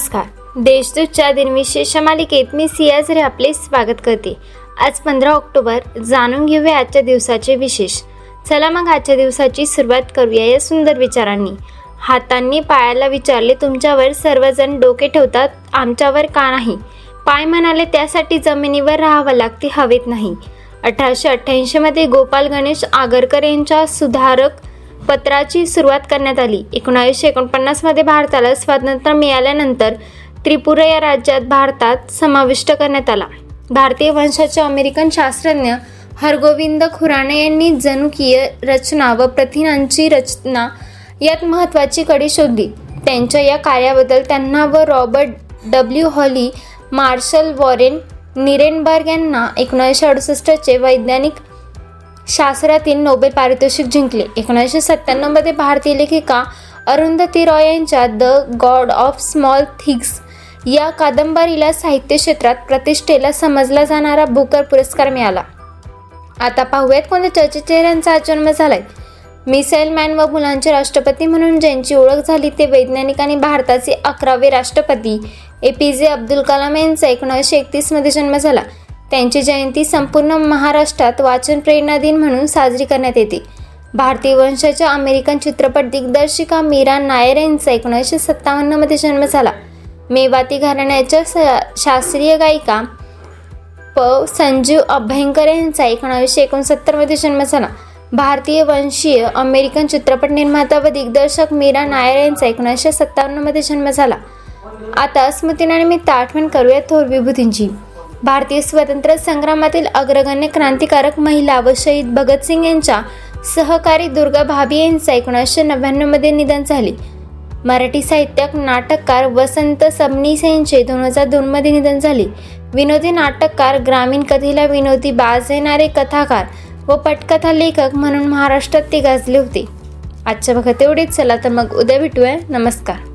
नमस्कार. देशदूतच्या दिनविशेष मालिकेत मी सियाझरे आपले स्वागत करते. आज पंधरा ऑक्टोबर जाणून घेऊया आजच्या दिवसाचे विशेष. चला मग आजच्या दिवसाची सुरुवात करूया या सुंदर विचारांनी. हातांनी पायाला विचारले तुमच्यावर सर्वजण डोके ठेवतात आमच्यावर का नाही पाय म्हणाले त्यासाठी जमिनीवर राहावं लागते हवेत नाही. अठराशे अठ्ठ्याऐंशीमध्ये गोपाल गणेश आगरकर यांच्या सुधारक पत्राची सुरुवात करण्यात आली. एकोणावीसशे एकोणपन्नासमध्ये भारताला स्वातंत्र्य मिळाल्यानंतर त्रिपुरा या राज्यात भारतात समाविष्ट करण्यात आला. भारतीय वंशाचे अमेरिकन शास्त्रज्ञ हरगोविंद खुराणे यांनी जनुकीय रचना व प्रथिनांची रचना यात महत्त्वाची कडी शोधली. त्यांच्या या कार्याबद्दल त्यांना व Robert W Holley Marshall Warren Nirenberg यांना एकोणीसशे अडुसष्टचे वैज्ञानिक शास्त्रातील नोबेल पारितोषिक जिंकले. एकोणीसशे सत्त्याण्णवमध्ये भारतीय लेखिका अरुंधती रॉय यांच्या the god of small things या कादंबरीला साहित्य क्षेत्रात प्रतिष्ठेला समजला जाणारा बुकर पुरस्कार मिळाला. आता पाहूयात कोणत्या चर्चित चेहऱ्यांचा जन्म झालाय. मिसाईल मॅन व मुलांचे राष्ट्रपती म्हणून ज्यांची ओळख झाली ते वैज्ञानिक आणि भारताचे अकरावे राष्ट्रपती ए पी जे अब्दुल कलाम यांचा एकोणीसशे एकतीसमध्ये जन्म झाला. त्यांची जयंती संपूर्ण महाराष्ट्रात वाचन प्रेरणा दिन म्हणून साजरी करण्यात येते. भारतीय वंशाच्या अमेरिकन चित्रपट दिग्दर्शिका मीरा नायर यांचा एकोणीसशे सत्तावन्नमध्ये जन्म झाला. मेवाती घराण्याच्या शास्त्रीय गायिका प. संजीव अभ्यंकर यांचा एकोणावीसशे एकोणसत्तरमध्ये जन्म झाला. भारतीय वंशीय अमेरिकन चित्रपट निर्माता व दिग्दर्शक मीरा नायर यांचा एकोणीसशे सत्तावन्नमध्ये जन्म झाला. आता स्मृतीनानिमित्त आठवण करूया थोर विभूतींची. भारतीय स्वातंत्र्य संग्रामातील अग्रगण्य क्रांतिकारक महिला व शहीद भगतसिंग यांच्या सहकारी दुर्गा भाभी यांचा एकोणीसशे नव्याण्णवमध्ये निधन झाले. मराठी साहित्यक नाटककार वसंत सबनीस यांचे दोन हजार दोनमध्ये निधन झाले. विनोदी नाटककार ग्रामीण कथेला विनोदी बाज येणारे कथाकार व पटकथा लेखक म्हणून महाराष्ट्रात ते गाजले होते. आजच्या बघा तेवढेच चला तर मग उद्या भेटूया. नमस्कार.